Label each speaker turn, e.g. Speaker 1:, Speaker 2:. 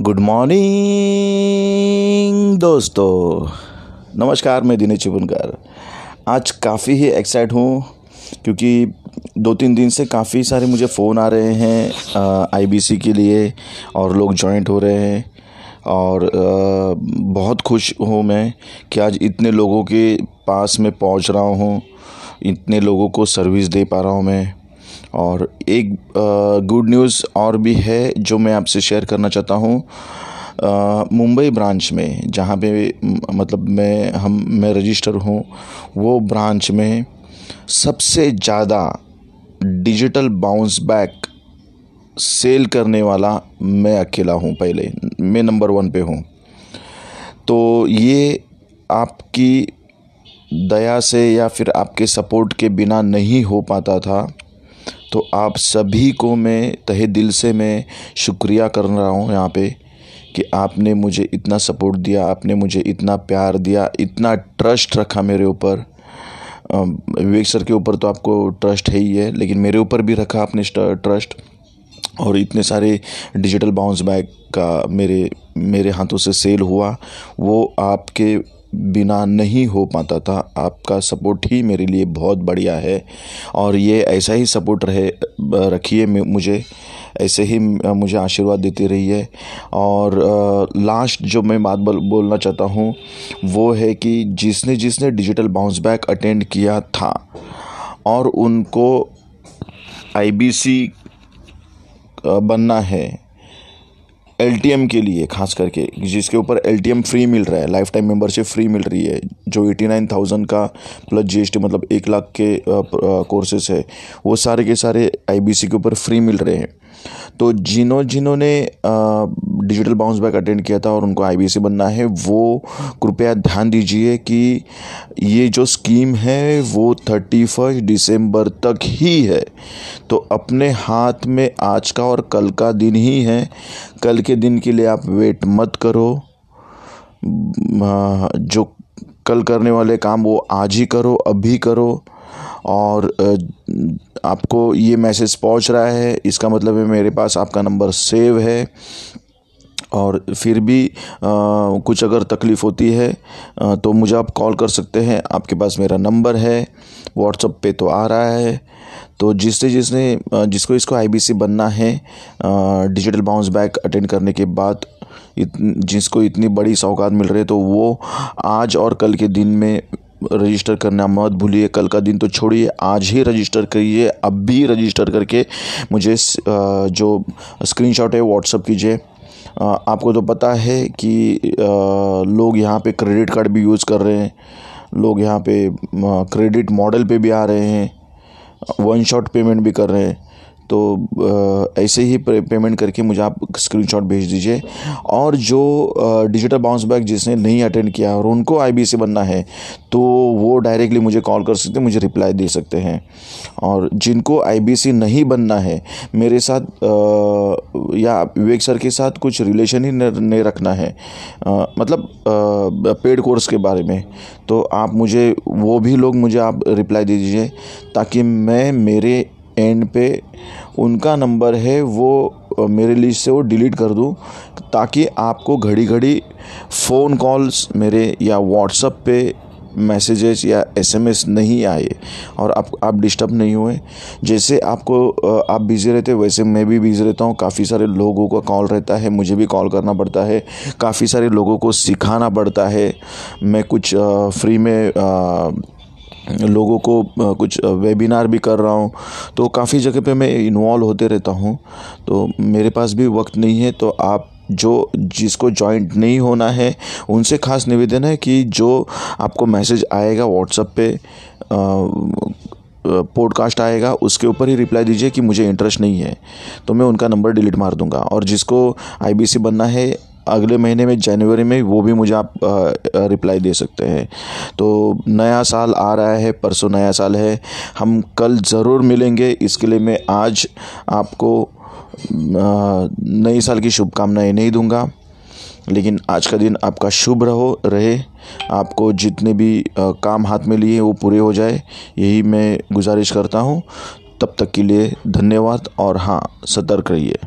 Speaker 1: Good morning दोस्तों। नमस्कार मैं दिनेश चिपुनकर आज काफ़ी ही एक्साइट हूँ क्योंकि दो तीन दिन से काफ़ी सारे मुझे फ़ोन आ रहे हैं आईबीसी के लिए और लोग जॉइंट हो रहे हैं और आ, बहुत खुश हूँ मैं कि आज इतने लोगों के पास में पहुँच रहा हूँ इतने लोगों को सर्विस दे पा रहा हूँ मैं। और एक गुड न्यूज़ और भी है जो मैं आपसे शेयर करना चाहता हूँ। मुंबई ब्रांच में जहाँ पे मतलब मैं, हम, मैं रजिस्टर हूँ, वो ब्रांच में सबसे ज़्यादा डिजिटल बाउंस बैक सेल करने वाला मैं अकेला हूँ पहले। मैं नंबर वन पे हूँ। तो ये आपकी दया से या फिर आपके सपोर्ट के बिना नहीं हो पाता था। तो आप सभी को मैं तहे दिल से मैं शुक्रिया कर रहा हूँ यहाँ पे कि आपने मुझे इतना सपोर्ट दिया, आपने मुझे इतना प्यार दिया, इतना ट्रस्ट रखा मेरे ऊपर। विवेक सर के ऊपर तो आपको ट्रस्ट है ही है, लेकिन मेरे ऊपर भी रखा आपने ट्रस्ट और इतने सारे डिजिटल बाउंस बैग का मेरे मेरे हाथों से सेल हुआ, वो आपके बिना नहीं हो पाता था। आपका सपोर्ट ही मेरे लिए बहुत बढ़िया है और ये ऐसा ही सपोर्ट रहे, रखिए मुझे। ऐसे ही मुझे आशीर्वाद देती रही है और लास्ट जो मैं बात बोलना चाहता हूँ, वो है कि जिसने जिसने डिजिटल बाउंस बैक अटेंड किया था और उनको आईबीसी बनना है एलटीएम के लिए, खास करके, जिसके ऊपर एलटीएम फ्री मिल रहा है लाइफ टाइम मेम्बरशिप फ्री मिल रही है, जो एटी नाइन थाउज़ेंड का प्लस जीएसटी मतलब एक लाख के कोर्सेज है, वो सारे के सारे आईबीसी के ऊपर फ्री मिल रहे हैं। तो जिन्हों जिन्होंने डिजिटल बाउंस बैक अटेंड किया था और उनको आईबीसी बनना है, वो कृपया ध्यान दीजिए कि ये जो स्कीम है, वो थर्टी फ़र्स्ट दिसंबर तक ही है। तो अपने हाथ में आज का और कल का दिन ही है। कल के दिन के लिए आप वेट मत करो। जो कल करने वाले काम वो आज ही करो, अभी करो। और आपको ये मैसेज पहुँच रहा है इसका मतलब है मेरे पास आपका नंबर सेव है। और फिर भी आ, कुछ अगर तकलीफ़ होती है आ, तो मुझे आप कॉल कर सकते हैं। आपके पास मेरा नंबर है व्हाट्सअप पे तो आ रहा है। तो जिससे जिसने जिसको इसको आईबीसी बनना है डिजिटल बाउंस बैक अटेंड करने के बाद इत, जिसको इतनी बड़ी सौगात मिल रही है तो वो आज और कल के दिन में रजिस्टर करना मत भूलिए, कल का दिन तो छोड़िए, आज ही रजिस्टर करिए, अब भी रजिस्टर करके मुझे जो स्क्रीनशॉट है व्हाट्सअप कीजिए। आपको तो पता है कि लोग यहाँ पे क्रेडिट कार्ड भी यूज़ कर रहे हैं, लोग यहाँ पे क्रेडिट मॉडल पे भी आ रहे हैं वन शॉट पेमेंट भी कर रहे हैं। तो ऐसे ही पेमेंट करके मुझे आप स्क्रीनशॉट भेज दीजिए। और जो डिजिटल बाउंस बैक जिसने नहीं अटेंड किया और उनको आई आईबीसी बनना है तो वो डायरेक्टली मुझे कॉल कर सकते हैं, मुझे रिप्लाई दे सकते हैं। और जिनको आईबीसी नहीं बनना है, मेरे साथ या विवेक सर के साथ कुछ रिलेशन ही नहीं रखना है। मतलब पेड कोर्स के बारे में। तो आप मुझे, वो भी लोग मुझे आप रिप्लाई दे दीजिए, ताकि मैं मेरे एंड पे उनका नंबर है, वो मेरे लिस्ट से वो डिलीट कर दूँ, ताकि आपको घड़ी घड़ी फ़ोन कॉल्स मेरे या व्हाट्सअप पे मैसेजेस या एसएमएस नहीं आए और आप आप डिस्टर्ब नहीं हुए। जैसे आपको आप बिज़ी रहते, वैसे मैं भी बिज़ी रहता हूँ। काफ़ी सारे लोगों का कॉल रहता है, मुझे भी कॉल करना पड़ता है। काफ़ी सारे लोगों को सिखाना पड़ता है। मैं कुछ फ्री में लोगों को कुछ वेबिनार भी कर रहा हूँ। तो काफ़ी जगह पे मैं इन्वॉल्व होते रहता हूँ। तो मेरे पास भी वक्त नहीं है तो आप जो, जिसको जॉइंट नहीं होना है, उनसे खास निवेदन है कि जो आपको मैसेज आएगा व्हाट्सएप पे पॉडकास्ट आएगा, उसके ऊपर ही रिप्लाई दीजिए कि मुझे इंटरेस्ट नहीं है। तो मैं उनका नंबर डिलीट मार दूँगा। और जिसको आईबीसी बनना है अगले महीने में, जनवरी में वो भी मुझे आप रिप्लाई दे सकते हैं। तो नया साल आ रहा है, परसों नया साल है। हम कल ज़रूर मिलेंगे। इसके लिए मैं आज आपको नई साल की शुभकामनाएँ नहीं दूँगा। लेकिन आज का दिन आपका शुभ रहो, रहे। आपको जितने भी काम हाथ में लिए वो पूरे हो जाए। यही मैं गुजारिश करता हूँ। तब तक के लिए धन्यवाद और हाँ सतर्क रहिए।